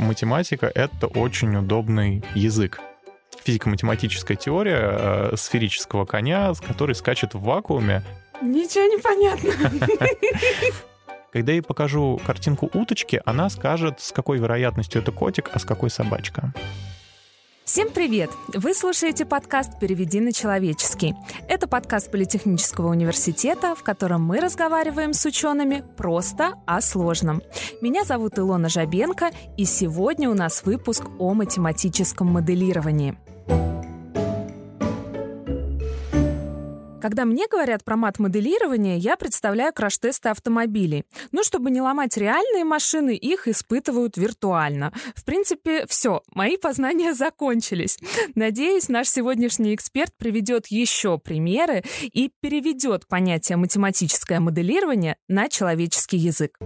математика — это очень удобный язык. Физико-математическая теория э, сферического коня, который скачет в вакууме. Ничего не понятно. Когда я ей покажу картинку уточки, она скажет, с какой вероятностью это котик, а с какой собачка. Всем привет! Вы слушаете подкаст «Переведи на человеческий». Это подкаст Политехнического университета, в котором мы разговариваем с учеными просто о сложном. Меня зовут Илона Жабенко, и сегодня у нас выпуск о математическом моделировании. Когда мне говорят про мат-моделирование, я представляю краш-тесты автомобилей. Ну, чтобы не ломать реальные машины, их испытывают виртуально. В принципе, все, мои познания закончились. Надеюсь, наш сегодняшний эксперт приведет еще примеры и переведет понятие математическое моделирование на человеческий язык.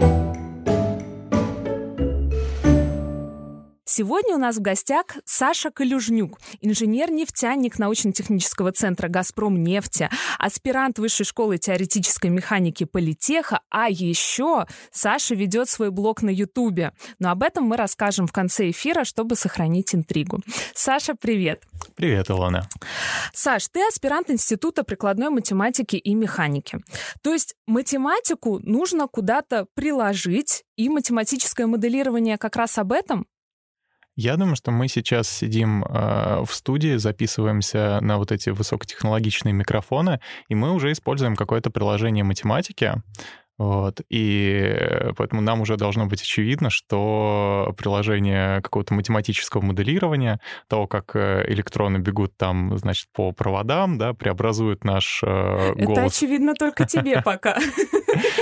Сегодня у нас в гостях Саша Калюжнюк, инженер-нефтяник научно-технического центра «Газпром нефти», аспирант Высшей школы теоретической механики Политеха, а еще Саша ведет свой блог на Ютубе. Но об этом мы расскажем в конце эфира, чтобы сохранить интригу. Саша, привет. Привет, Илона. Саш, ты аспирант Института прикладной математики и механики. То есть математику нужно куда-то приложить, и математическое моделирование как раз об этом? Я думаю, что мы сейчас сидим э, в студии, записываемся на вот эти высокотехнологичные микрофоны, и мы уже используем какое-то приложение математики. Вот, и поэтому нам уже должно быть очевидно, что приложение какого-то математического моделирования, того, как э, электроны бегут там, значит, по проводам, да, преобразует наш э, голос. Это очевидно только тебе пока.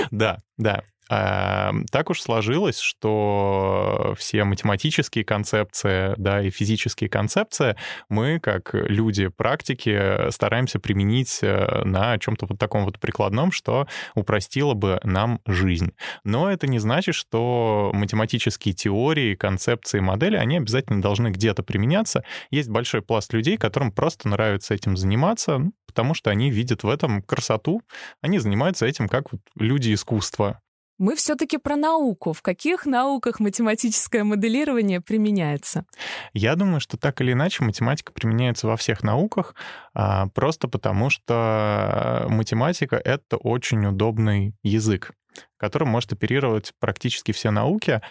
Да, да. Эм, так уж сложилось, что все математические концепции, да, и физические концепции мы, как люди практики, стараемся применить э, на чем-то вот таком вот прикладном, что упростило бы нам жизнь. Но это не значит, что математические теории, концепции, модели, они обязательно должны где-то применяться. Есть большой пласт людей, которым просто нравится этим заниматься, потому что они видят в этом красоту, они занимаются этим как вот люди искусства. Мы все-таки про науку. В каких науках математическое моделирование применяется? Я думаю, что так или иначе математика применяется во всех науках, а, просто потому что математика — это очень удобный язык которым может оперировать практически все науки.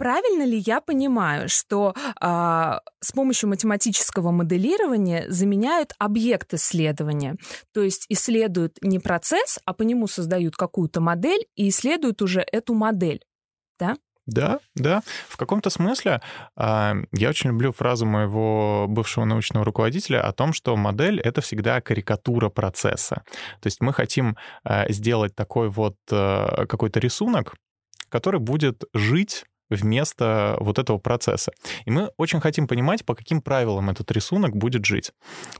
Правильно ли я понимаю, что э, с помощью математического моделирования заменяют объект исследования? То есть исследуют не процесс, а по нему создают какую-то модель и исследуют уже эту модель, да? Да, да. В каком-то смысле э, я очень люблю фразу моего бывшего научного руководителя о том, что модель — это всегда карикатура процесса. То есть мы хотим э, сделать такой вот э, какой-то рисунок, который будет жить вместо вот этого процесса. И мы очень хотим понимать, по каким правилам этот рисунок будет жить.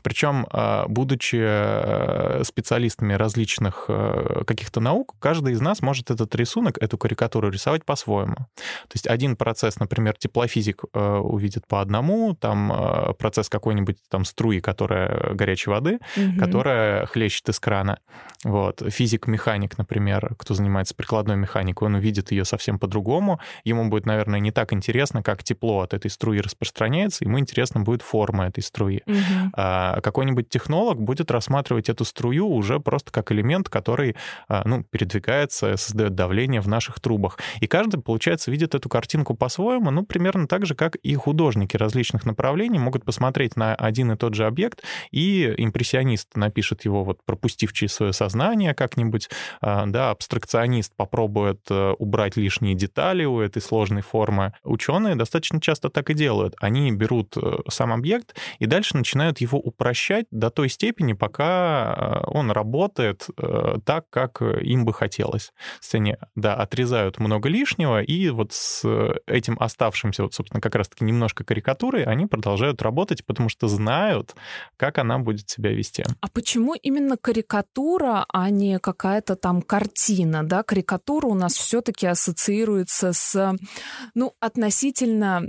Причем, а, будучи э, специалистами различных э, каких-то наук, каждый из нас может этот рисунок, эту карикатуру рисовать по-своему. То есть один процесс, например, теплофизик э, увидит по одному, там процесс какой-нибудь там струи, которая горячей воды, угу. которая хлещет из крана. Вот. Физик-механик, например, кто занимается прикладной механикой, он увидит ее совсем по-другому, ему будет будет, наверное, не так интересно, как тепло от этой струи распространяется, ему интересно будет форма этой струи. Угу. А какой-нибудь технолог будет рассматривать эту струю уже просто как элемент, который а, ну, передвигается, создает давление в наших трубах. И каждый, получается, видит эту картинку по-своему, ну, примерно так же, как и художники различных направлений могут посмотреть на один и тот же объект, и импрессионист напишет его, вот пропустив через свое сознание как-нибудь, а, да, абстракционист попробует э, убрать лишние детали у этой сложной сложной формы. Ученые достаточно часто так и делают. Они берут э, сам объект и дальше начинают его упрощать до той степени, пока э, он работает э, так, как им бы хотелось. Они, да, отрезают много лишнего, и вот с этим оставшимся, вот, собственно, как раз-таки немножко карикатурой, они продолжают работать, потому что знают, как она будет себя вести. А почему именно карикатура, а не какая-то там картина, да? Карикатура у нас все-таки ассоциируется с ну, относительно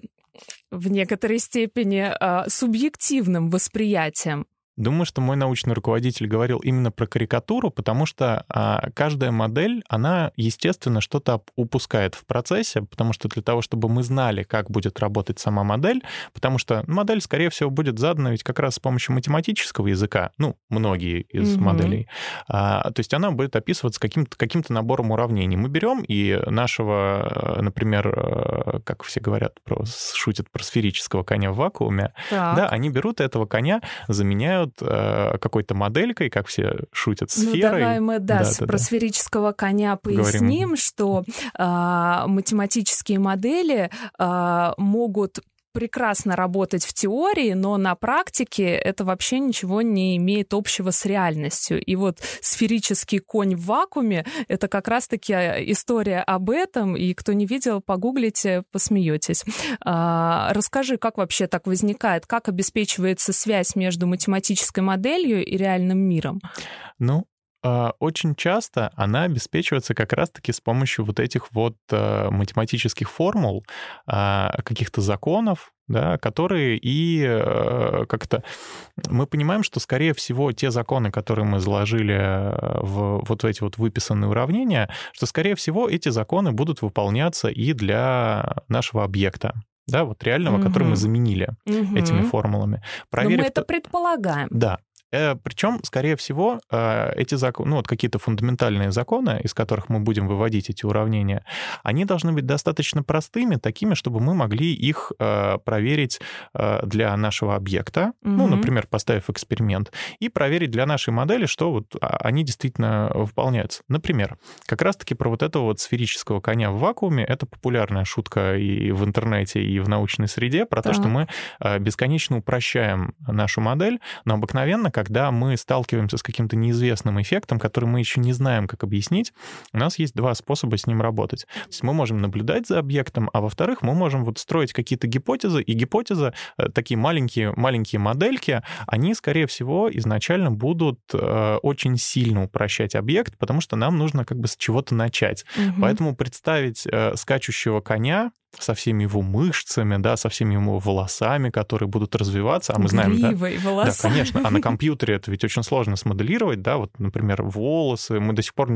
в некоторой степени э, субъективным восприятием. Думаю, что мой научный руководитель говорил именно про карикатуру, потому что а, каждая модель, она, естественно, что-то упускает в процессе, потому что для того, чтобы мы знали, как будет работать сама модель, потому что модель, скорее всего, будет задана ведь как раз с помощью математического языка, ну, многие из mm-hmm. моделей. А, то есть она будет описываться каким-то каким набором уравнений. Мы берем и нашего, например, э, как все говорят, про, шутят про сферического коня в вакууме, так. да, они берут этого коня, заменяют э, какой-то моделькой, как все шутят, ну, сферой. Ну, давай мы, да, да, да про да. сферического коня поясним, Говорим. что э, математические модели э, могут прекрасно работать в теории, но на практике это вообще ничего не имеет общего с реальностью. И вот сферический конь в вакууме — это как раз-таки э, история об этом, и кто не видел, погуглите, посмеетесь. А, расскажи, как вообще так возникает, как обеспечивается связь между математической моделью и реальным миром? Ну, очень часто она обеспечивается как раз-таки с помощью вот этих вот э, математических формул, а, каких-то законов, да, которые и э, как-то... Мы понимаем, что, скорее всего, те законы, которые мы заложили э, в вот эти вот выписанные уравнения, что, скорее всего, эти законы будут выполняться и для нашего объекта да, вот реального, угу. который мы заменили угу. этими формулами. Проверив... Но мы это предполагаем. Да, Причем, скорее всего, э, эти законы, ну вот какие-то фундаментальные законы, из которых мы будем выводить эти уравнения, они должны быть достаточно простыми, такими, чтобы мы могли их э, проверить для нашего объекта, угу. ну, например, поставив эксперимент, и проверить для нашей модели, что вот а, они действительно выполняются. Например, как раз-таки про вот этого вот сферического коня в вакууме, это популярная шутка и в интернете, и в научной среде, про так. то, что мы бесконечно упрощаем нашу модель, но обыкновенно, когда мы сталкиваемся с каким-то неизвестным эффектом, который мы еще не знаем, как объяснить, у нас есть два способа с ним работать. То есть мы можем наблюдать за объектом, а во-вторых, мы можем вот строить какие-то гипотезы, и гипотезы, э, такие маленькие, маленькие модельки, они, скорее всего, изначально будут э, очень сильно упрощать объект, потому что нам нужно как бы с чего-то начать. Угу. Поэтому представить э, скачущего коня со всеми его мышцами, да, со всеми его волосами, которые будут развиваться, а мы знаем, Гривой, да, волосами. да, конечно, а на компьютере это ведь очень сложно смоделировать, да, вот, например, волосы, мы до сих пор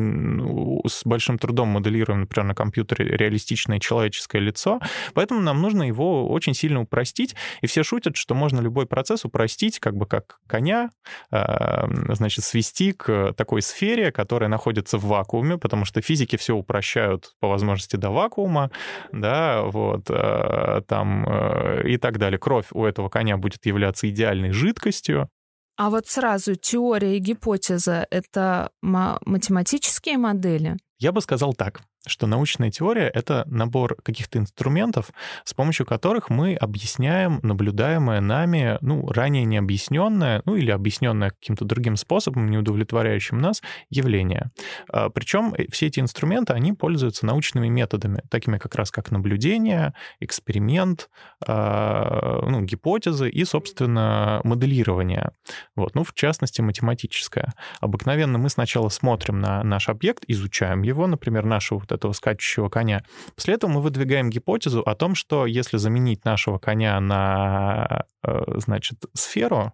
с большим трудом моделируем, например, на компьютере реалистичное человеческое лицо, поэтому нам нужно его очень сильно упростить, и все шутят, что можно любой процесс упростить, как бы как коня, а, значит, свести к такой сфере, которая находится в вакууме, потому что физики все упрощают по возможности до вакуума, да, вот, э, там э, и так далее. Кровь у этого коня будет являться идеальной жидкостью. А вот сразу теория и гипотеза — это математические модели? Я бы сказал так что научная теория — это набор каких-то инструментов, с помощью которых мы объясняем наблюдаемое нами, ну, ранее необъясненное, ну, или объясненное каким-то другим способом, не удовлетворяющим нас, явление. А, Причем э, все эти инструменты, они пользуются научными методами, такими как раз как наблюдение, эксперимент, а, ну, гипотезы и, собственно, моделирование. Вот, ну, в частности, математическое. Обыкновенно мы сначала смотрим на наш объект, изучаем его, например, нашего вот этого скачущего коня. После этого мы выдвигаем гипотезу о том, что если заменить нашего коня на, э, значит, сферу,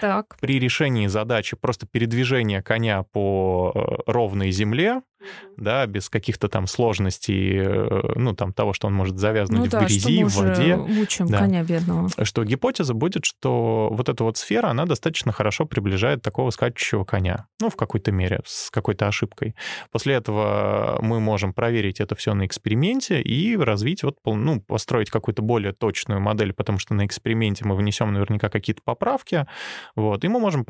так. при решении задачи просто передвижения коня по э, ровной земле, да, без каких-то там сложностей, э, ну, там, того, что он может завязнуть ну, в да, грязи, в воде. учим да. коня бедного. Что гипотеза будет, что вот эта вот сфера, она достаточно хорошо приближает такого скачущего коня, ну, в какой-то мере, с какой-то ошибкой. После этого мы можем проверить это все на эксперименте и развить, вот, ну, построить какую-то более точную модель, потому что на эксперименте мы внесем наверняка какие-то поправки, вот, и мы можем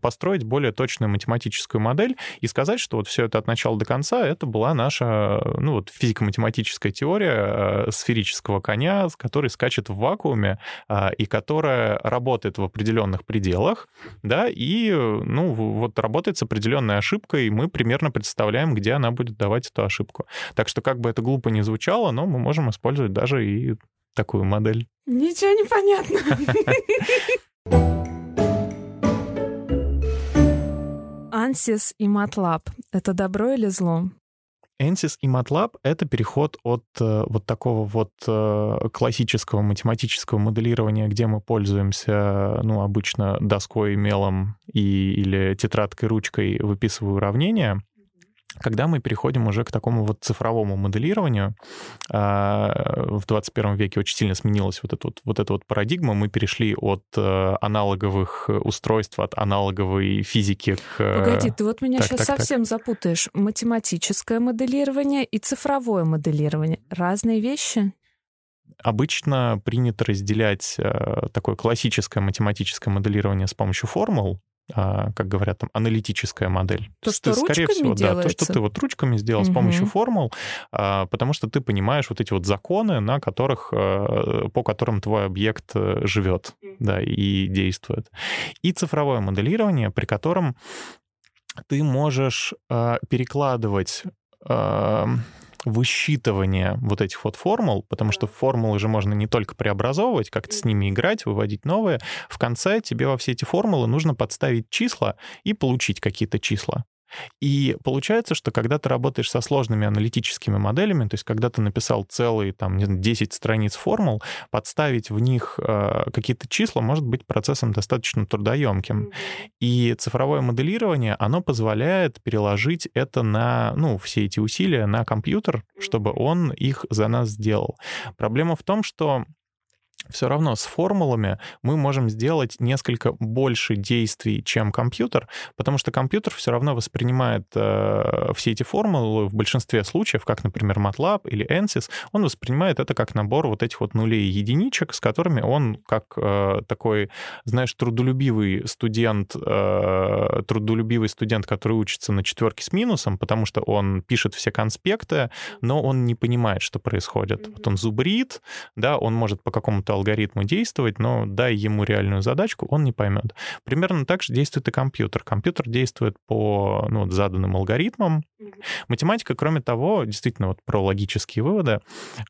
построить более точную математическую модель и сказать, что вот все это от начала до конца конца это была наша ну, вот, физико-математическая теория э, сферического коня, который скачет в вакууме э, и которая работает в определенных пределах, да, и ну, вот работает с определенной ошибкой, и мы примерно представляем, где она будет давать эту ошибку. Так что как бы это глупо не звучало, но мы можем использовать даже и такую модель. Ничего не понятно. Ansys и MATLAB — это добро или зло? ANSYS и MATLAB — это переход от э, вот такого вот э, классического математического моделирования, где мы пользуемся, ну, обычно доской, мелом и, или тетрадкой, ручкой, выписывая уравнения, когда мы переходим уже к такому вот цифровому моделированию, а, в 21 веке очень сильно сменилась вот эта вот, вот, эта вот парадигма. Мы перешли от э, аналоговых устройств, от аналоговой физики к... Погоди, ты вот меня так, сейчас так, совсем так. запутаешь. Математическое моделирование и цифровое моделирование — разные вещи? Обычно принято разделять э, такое классическое математическое моделирование с помощью формул, как говорят, там, аналитическая модель. То, что ты, скорее всего, делается. да, то, что ты вот ручками сделал угу. с помощью формул, а, потому что ты понимаешь вот эти вот законы, на которых, а, по которым твой объект э, живет, да, и действует. И цифровое моделирование, при котором ты можешь перекладывать высчитывание вот этих вот формул, потому что формулы же можно не только преобразовывать, как-то с ними играть, выводить новые. В конце тебе во все эти формулы нужно подставить числа и получить какие-то числа. И получается, что когда ты работаешь со сложными аналитическими моделями, то есть когда ты написал целые там 10 страниц формул, подставить в них э, какие-то числа может быть процессом достаточно трудоемким. И цифровое моделирование, оно позволяет переложить это на, ну, все эти усилия на компьютер, чтобы он их за нас сделал. Проблема в том, что все равно с формулами мы можем сделать несколько больше действий, чем компьютер, потому что компьютер все равно воспринимает э, все эти формулы в большинстве случаев, как, например, MATLAB или ANSYS, он воспринимает это как набор вот этих вот нулей и единичек, с которыми он, как э, такой, знаешь, трудолюбивый студент, э, трудолюбивый студент, который учится на четверке с минусом, потому что он пишет все конспекты, но он не понимает, что происходит. Вот он зубрит, да, он может по какому-то алгоритму действовать, но дай ему реальную задачку, он не поймет. Примерно так же действует и компьютер. Компьютер действует по ну, заданным алгоритмам. Математика, кроме того, действительно вот про логические выводы,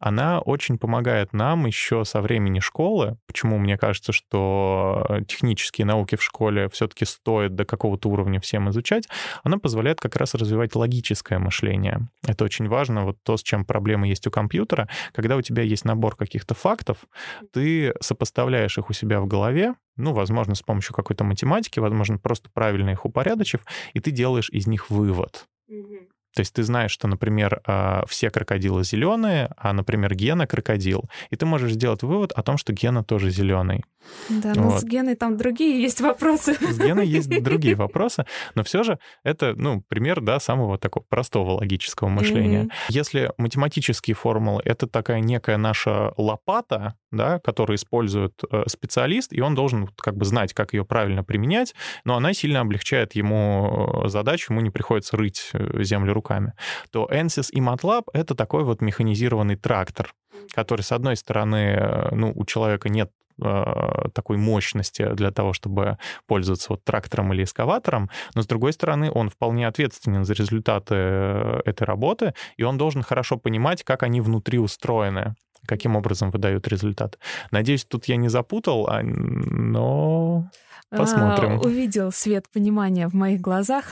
она очень помогает нам еще со времени школы. Почему мне кажется, что технические науки в школе все-таки стоит до какого-то уровня всем изучать, она позволяет как раз развивать логическое мышление. Это очень важно, вот то, с чем проблемы есть у компьютера, когда у тебя есть набор каких-то фактов, ты сопоставляешь их у себя в голове, ну, возможно, с помощью какой-то математики, возможно, просто правильно их упорядочив, и ты делаешь из них вывод. Mm-hmm. То есть ты знаешь, что, например, а, все крокодилы зеленые, а, например, Гена крокодил. И ты можешь сделать вывод о том, что Гена тоже зеленый. Да, но вот. с Геной там другие есть вопросы. С Геной есть другие вопросы, но все же это, ну, пример, да, самого такого простого логического мышления. Mm-hmm. Если математические формулы — это такая некая наша лопата, да, которую использует э, специалист, и он должен как бы знать, как ее правильно применять, но она сильно облегчает ему э, задачу, ему не приходится рыть э, землю руками, то ANSYS и MATLAB — это такой вот механизированный трактор, который, с одной стороны, ну, у человека нет Э, такой мощности для того, чтобы пользоваться вот трактором или эскаватором, но с другой стороны он вполне ответственен за результаты э, этой работы, и он должен хорошо понимать, как они внутри устроены каким образом выдают результат. Надеюсь, тут я не запутал, а, но Посмотрим. А, увидел свет понимания в моих глазах.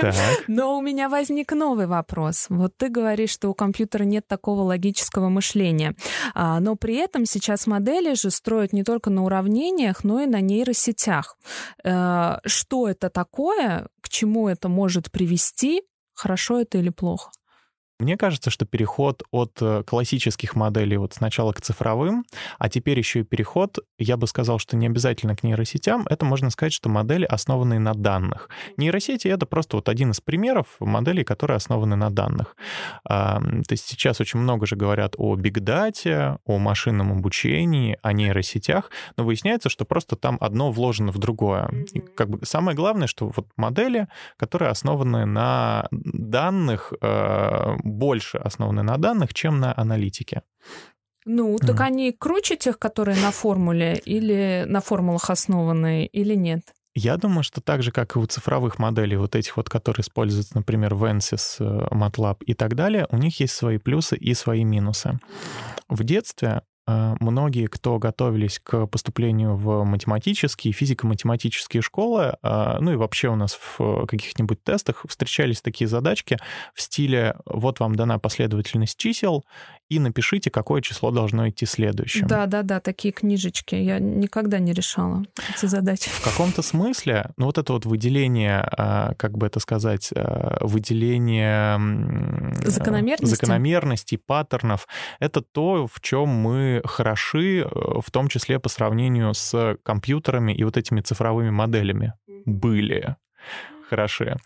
Так. Но у меня возник новый вопрос. Вот ты говоришь, что у компьютера нет такого логического мышления. А, но при этом сейчас модели же строят не только на уравнениях, но и на нейросетях. А, что это такое? К чему это может привести? Хорошо это или плохо? Мне кажется, что переход от э, классических моделей вот сначала к цифровым, а теперь еще и переход, я бы сказал, что не обязательно к нейросетям, это можно сказать, что модели, основанные на данных. Нейросети — это просто вот один из примеров моделей, которые основаны на данных. То есть сейчас очень много же говорят о бигдате, о машинном обучении, о нейросетях, но выясняется, что просто там одно вложено в другое. И как бы самое главное, что вот модели, которые основаны на данных, э, больше основаны на данных, чем на аналитике. Ну, так mm. они круче тех, которые на формуле, или на формулах основаны, или нет? Я думаю, что так же, как и у цифровых моделей, вот этих вот, которые используются, например, в ANSYS, э, MATLAB и так далее, у них есть свои плюсы и свои минусы. В детстве многие, кто готовились к поступлению в математические, физико-математические школы, э, ну и вообще у нас в каких-нибудь тестах встречались такие задачки в стиле «вот вам дана последовательность чисел, и напишите, какое число должно идти следующим». Да-да-да, такие книжечки. Я никогда не решала эти задачи. В каком-то смысле, ну вот это вот выделение, как бы это сказать, выделение... Закономерностей? Закономерностей, паттернов, это то, в чем мы хороши, э, в том числе по сравнению с компьютерами и вот этими цифровыми моделями были хороши.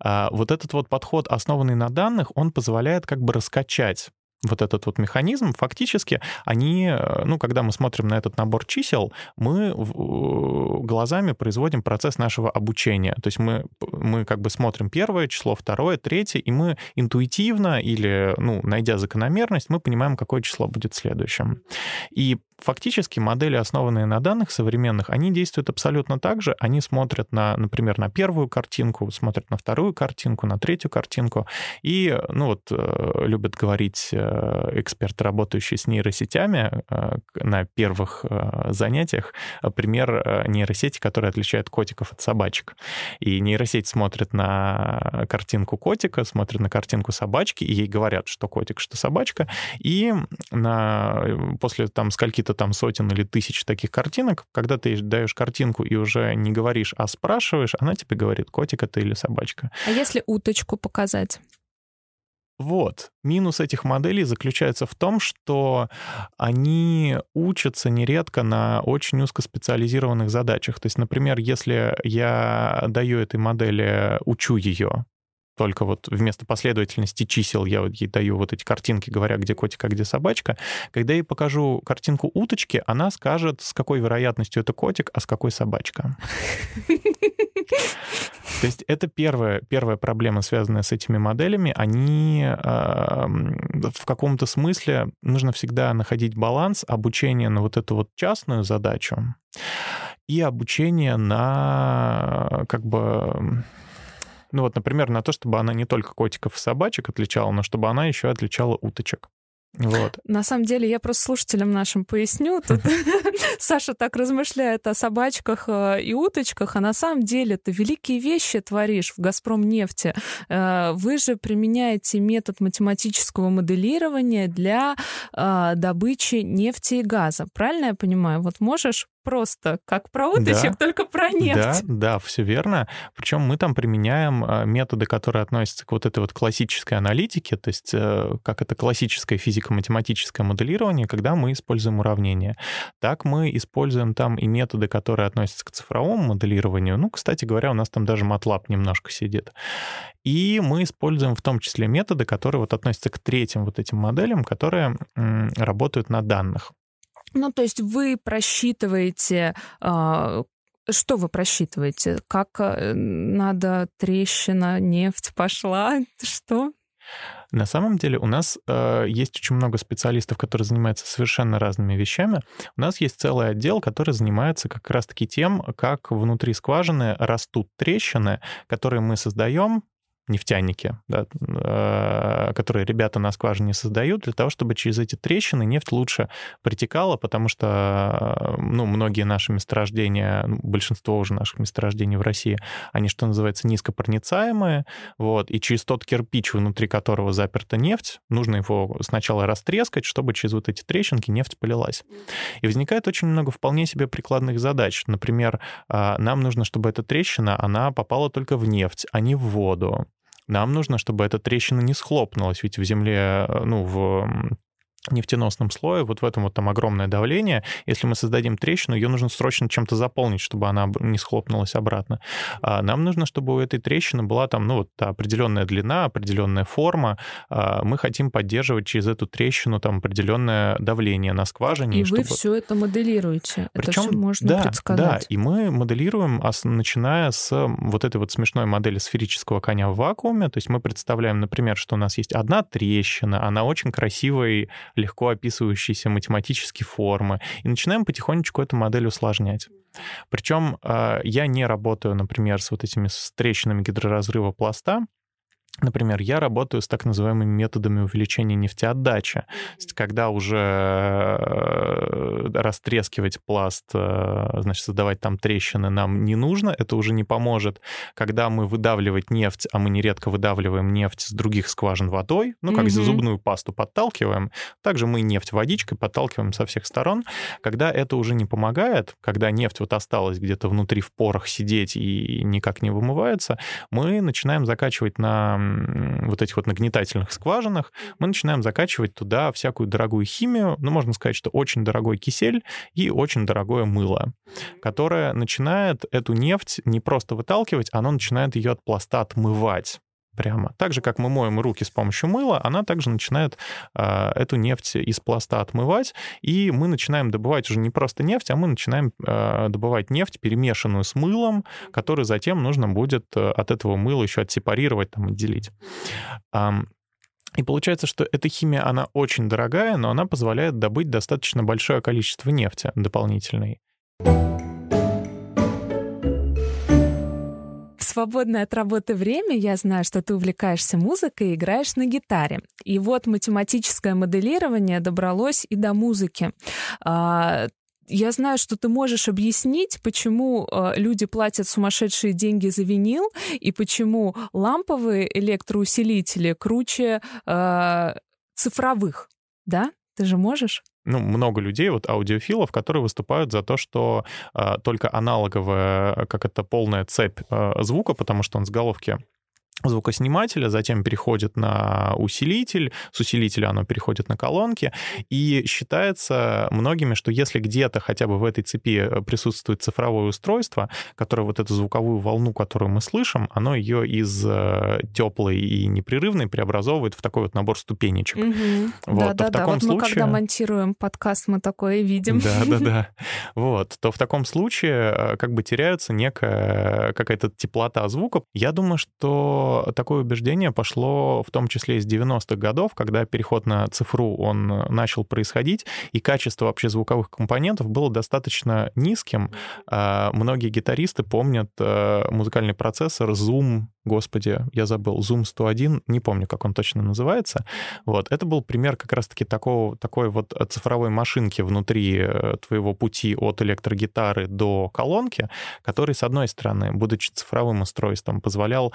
А вот этот вот подход, основанный на данных, он позволяет как бы раскачать вот этот вот механизм, фактически они, э, ну, когда мы смотрим на этот набор чисел, мы глазами производим процесс нашего обучения. То есть мы, мы как бы смотрим первое число, второе, третье, и мы интуитивно или, ну, найдя закономерность, мы понимаем, какое число будет следующим. И Фактически модели, основанные на данных современных, они действуют абсолютно так же. Они смотрят, на, например, на первую картинку, смотрят на вторую картинку, на третью картинку. И, ну вот, э, любят говорить э, эксперты, работающие с нейросетями э, на первых занятиях, пример нейросети, которая отличает котиков от собачек. И нейросеть смотрит на картинку котика, смотрит на картинку собачки, и ей говорят, что котик, что собачка. И на, после там скольки каких-то там сотен или тысяч таких картинок, когда ты даешь картинку и уже не говоришь, а спрашиваешь, она тебе говорит, котик это или собачка. А если уточку показать? Вот. Минус этих моделей заключается в том, что они учатся нередко на очень узкоспециализированных задачах. То есть, например, если я даю этой модели, учу ее, только вот вместо последовательности чисел я вот ей даю вот эти картинки, говоря, где котик, а где собачка. Когда я ей покажу картинку уточки, она скажет, с какой вероятностью это котик, а с какой собачка. То есть это первая, первая проблема, связанная с этими моделями. Они э, в каком-то смысле нужно всегда находить баланс обучения на вот эту вот частную задачу и обучение на как бы ну вот, например, на то, чтобы она не только котиков и собачек отличала, но чтобы она еще отличала уточек. Вот. На самом деле, я просто слушателям нашим поясню. Тут Саша так размышляет о собачках э, и уточках, а на самом деле ты великие вещи творишь в «Газпром нефти». Э, вы же применяете метод математического моделирования для э, добычи нефти и газа. Правильно я понимаю? Вот можешь просто как про уточек, да, только про нефть. Да, да, все верно. Причем мы там применяем методы, которые относятся к вот этой вот классической аналитике, то есть как это классическое физико-математическое моделирование, когда мы используем уравнения. Так мы используем там и методы, которые относятся к цифровому моделированию. Ну, кстати говоря, у нас там даже MATLAB немножко сидит. И мы используем в том числе методы, которые вот относятся к третьим вот этим моделям, которые работают на данных. Ну, то есть вы просчитываете а, что вы просчитываете? Как э, надо трещина, нефть пошла? Что? На самом деле у нас э, есть очень много специалистов, которые занимаются совершенно разными вещами. У нас есть целый отдел, который занимается как раз-таки тем, как внутри скважины растут трещины, которые мы создаем нефтяники, да, э, которые ребята на скважине создают, для того, чтобы через эти трещины нефть лучше притекала, потому что ну, многие наши месторождения, ну, большинство уже наших месторождений в России, они, что называется, низкопроницаемые, вот, и через тот кирпич, внутри которого заперта нефть, нужно его сначала растрескать, чтобы через вот эти трещинки нефть полилась. И возникает очень много вполне себе прикладных задач. Например, а, нам нужно, чтобы эта трещина, она попала только в нефть, а не в воду. Нам нужно, чтобы эта трещина не схлопнулась, ведь в земле, э, ну, в нефтеносном слое, вот в этом вот там огромное давление. Если мы создадим трещину, ее нужно срочно чем-то заполнить, чтобы она не схлопнулась обратно. А нам нужно, чтобы у этой трещины была там, ну, вот определенная длина, определенная форма. А мы хотим поддерживать через эту трещину там определенное давление на скважине. И чтобы... вы все это моделируете. Причем, это все можно да, предсказать. Да, и мы моделируем, начиная с вот этой вот смешной модели сферического коня в вакууме. То есть мы представляем, например, что у нас есть одна трещина, она очень красивой легко описывающиеся математические формы, и начинаем потихонечку эту модель усложнять. Причем а, я не работаю, например, с вот этими трещинами гидроразрыва пласта, Например, я работаю с так называемыми методами увеличения нефтеотдачи. То есть, когда уже э, растрескивать пласт, э, значит, создавать там трещины нам не нужно, это уже не поможет. Когда мы выдавливать нефть, а мы нередко выдавливаем нефть с других скважин водой, ну, как mm-hmm. зубную пасту подталкиваем, также мы нефть водичкой подталкиваем со всех сторон. Когда это уже не помогает, когда нефть вот осталась где-то внутри в порах сидеть и никак не вымывается, мы начинаем закачивать на вот этих вот нагнетательных скважинах, мы начинаем закачивать туда всякую дорогую химию, ну, можно сказать, что очень дорогой кисель и очень дорогое мыло, которое начинает эту нефть не просто выталкивать, оно начинает ее от пласта отмывать прямо. Так же, как мы моем руки с помощью мыла, она также начинает э, эту нефть из пласта отмывать, и мы начинаем добывать уже не просто нефть, а мы начинаем э, добывать нефть, перемешанную с мылом, который затем нужно будет э, от этого мыла еще отсепарировать, там, отделить. И получается, что эта химия, она очень дорогая, но она позволяет добыть достаточно большое количество нефти дополнительной свободное от работы время я знаю, что ты увлекаешься музыкой и играешь на гитаре. И вот математическое моделирование добралось и до музыки. А, я знаю, что ты можешь объяснить, почему э, люди платят сумасшедшие деньги за винил и почему ламповые электроусилители круче э, цифровых, да? Ты же можешь? ну, много людей, вот аудиофилов, которые выступают за то, что э, только аналоговая, как это полная цепь э, звука, потому что он с головки звукоснимателя, затем переходит на усилитель, с усилителя оно переходит на колонки, и считается многими, что если где-то хотя бы в этой цепи э, присутствует цифровое устройство, которое вот эту звуковую волну, которую мы слышим, оно ее из э, теплой и непрерывной преобразовывает в такой вот набор ступенечек. Угу. Вот, да, да, да. Вот случае... мы когда монтируем подкаст, мы такое видим. Да, да, да. Вот, то в таком случае э, как бы теряется некая какая-то теплота звука. Я думаю, что такое убеждение пошло в том числе из 90-х годов, когда переход на цифру, он начал происходить, и качество вообще звуковых компонентов было достаточно низким. А, многие гитаристы помнят э, музыкальный процессор Zoom господи, я забыл, Zoom 101, не помню, как он точно называется. Вот, это был пример как раз-таки такого, такой вот цифровой машинки внутри э, твоего пути от электрогитары до колонки, который, с одной стороны, будучи цифровым устройством, позволял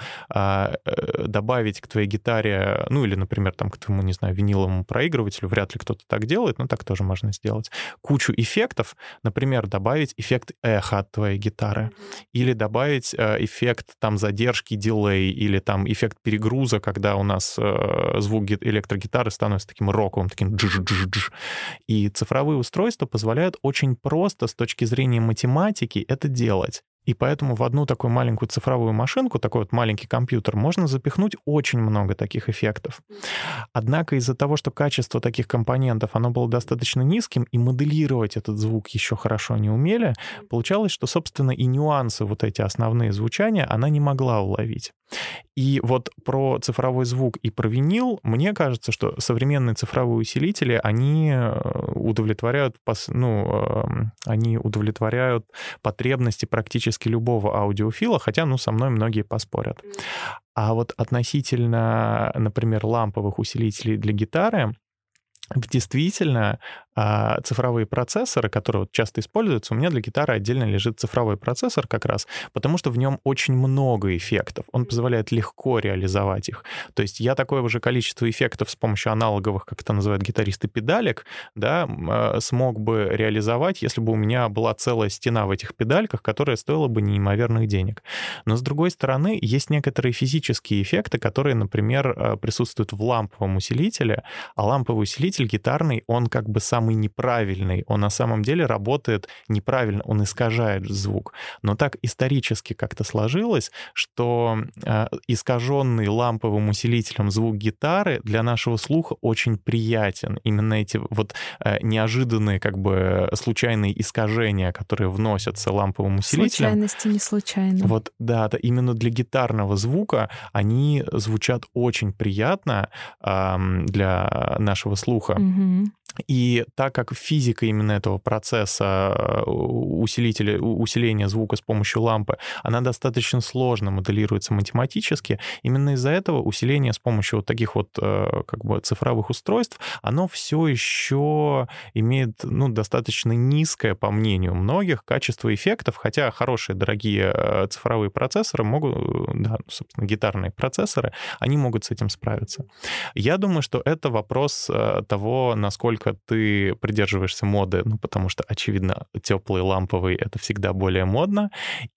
а, э, добавить к твоей гитаре, ну или, например, там, к твоему, не знаю, виниловому проигрывателю, вряд ли кто-то так делает, но так тоже можно сделать, кучу эффектов, например, добавить эффект эхо от твоей гитары, или добавить э, эффект там задержки, дилей или там эффект перегруза, когда у нас э, звук электрогитары становится таким роковым, таким дж -дж -дж. И цифровые устройства позволяют очень просто с точки зрения математики это делать. И поэтому в одну такую маленькую цифровую машинку, такой вот маленький компьютер, можно запихнуть очень много таких эффектов. Однако из-за того, что качество таких компонентов, оно было достаточно низким, и моделировать этот звук еще хорошо не умели, получалось, что, собственно, и нюансы вот эти основные звучания она не могла уловить. И вот про цифровой звук и про винил, мне кажется, что современные цифровые усилители, они э, удовлетворяют, ну, эм, они удовлетворяют потребности практически любого аудиофила, хотя, ну, со мной многие поспорят. А вот относительно, например, ламповых усилителей для гитары, действительно а цифровые процессоры, которые вот часто используются, у меня для гитары отдельно лежит цифровой процессор как раз, потому что в нем очень много эффектов. Он позволяет легко реализовать их. То есть я такое уже количество эффектов с помощью аналоговых, как это называют гитаристы, педалек, да, а, смог бы реализовать, если бы у меня была целая стена в этих педальках, которая стоила бы неимоверных денег. Но с другой стороны, есть некоторые физические эффекты, которые, например, а, присутствуют в ламповом усилителе, а ламповый усилитель гитарный, он как бы сам самый неправильный. Он на самом деле работает неправильно, он искажает звук. Но так исторически как-то сложилось, что э, искаженный ламповым усилителем звук гитары для нашего слуха очень приятен. Именно эти вот э, неожиданные как бы случайные искажения, которые вносятся ламповым усилителем. Случайности не случайно. Вот, да, да, именно для гитарного звука они звучат очень приятно э, для нашего слуха. Угу. И так как физика именно этого процесса э, усилителя, усиления звука с помощью лампы, она достаточно сложно моделируется математически, именно из-за этого усиление с помощью вот таких вот э, как бы цифровых устройств, оно все еще имеет ну, достаточно низкое, по мнению многих, качество эффектов, хотя хорошие, дорогие э, цифровые процессоры могут, да, собственно, гитарные процессоры, они могут с этим справиться. Я думаю, что это вопрос того, насколько насколько ты придерживаешься моды, ну, потому что, очевидно, теплый ламповый — это всегда более модно,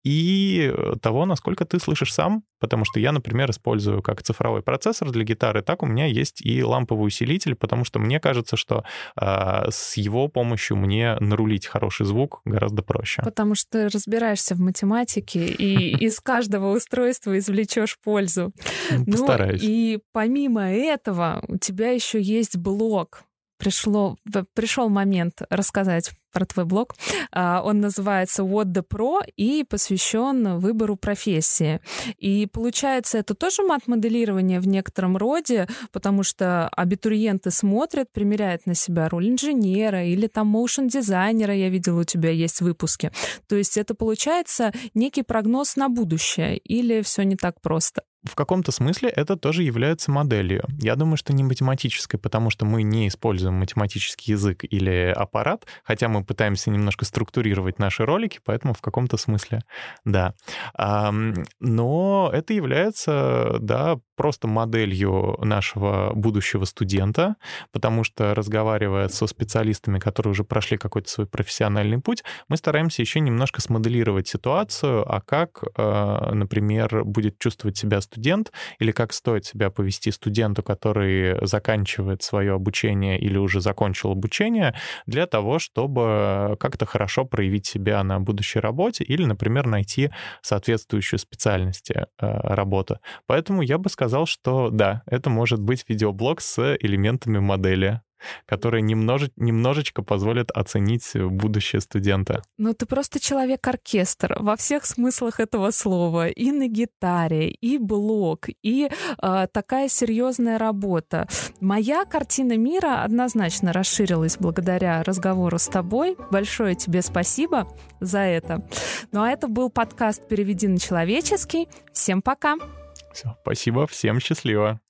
и того, насколько ты слышишь сам, потому что я, например, использую как цифровой процессор для гитары, так у меня есть и ламповый усилитель, потому что мне кажется, что э, с его помощью мне нарулить хороший звук гораздо проще. Потому что ты разбираешься в математике и из каждого устройства извлечешь пользу. Ну, постараюсь. И помимо этого у тебя еще есть блок пришло, пришел момент рассказать про твой блог. А, он называется What the Pro и посвящен выбору профессии. И получается, это тоже мат-моделирование в некотором роде, потому что абитуриенты смотрят, примеряют на себя роль инженера или там моушен-дизайнера, я видела, у тебя есть выпуски. То есть это получается некий прогноз на будущее или все не так просто? В каком-то смысле это тоже является моделью. Я думаю, что не математической, потому что мы не используем математический язык или аппарат, хотя мы пытаемся немножко структурировать наши ролики, поэтому в каком-то смысле да. Но это является, да, просто моделью нашего будущего студента, потому что, разговаривая со специалистами, которые уже прошли какой-то свой профессиональный путь, мы стараемся еще немножко смоделировать ситуацию, а как, э, например, будет чувствовать себя студент, или как стоит себя повести студенту, который заканчивает свое обучение или уже закончил обучение, для того, чтобы как-то хорошо проявить себя на будущей работе или, например, найти соответствующую специальность э, работы. Поэтому я бы сказал, сказал, что да, это может быть видеоблог с элементами модели которые немножечко, немножечко позволят оценить будущее студента. Ну, ты просто человек-оркестр во всех смыслах этого слова. И на гитаре, и блог, и э, такая серьезная работа. Моя картина мира однозначно расширилась благодаря разговору с тобой. Большое тебе спасибо за это. Ну, а это был подкаст «Переведи на человеческий». Всем пока! Все, спасибо, всем счастливо.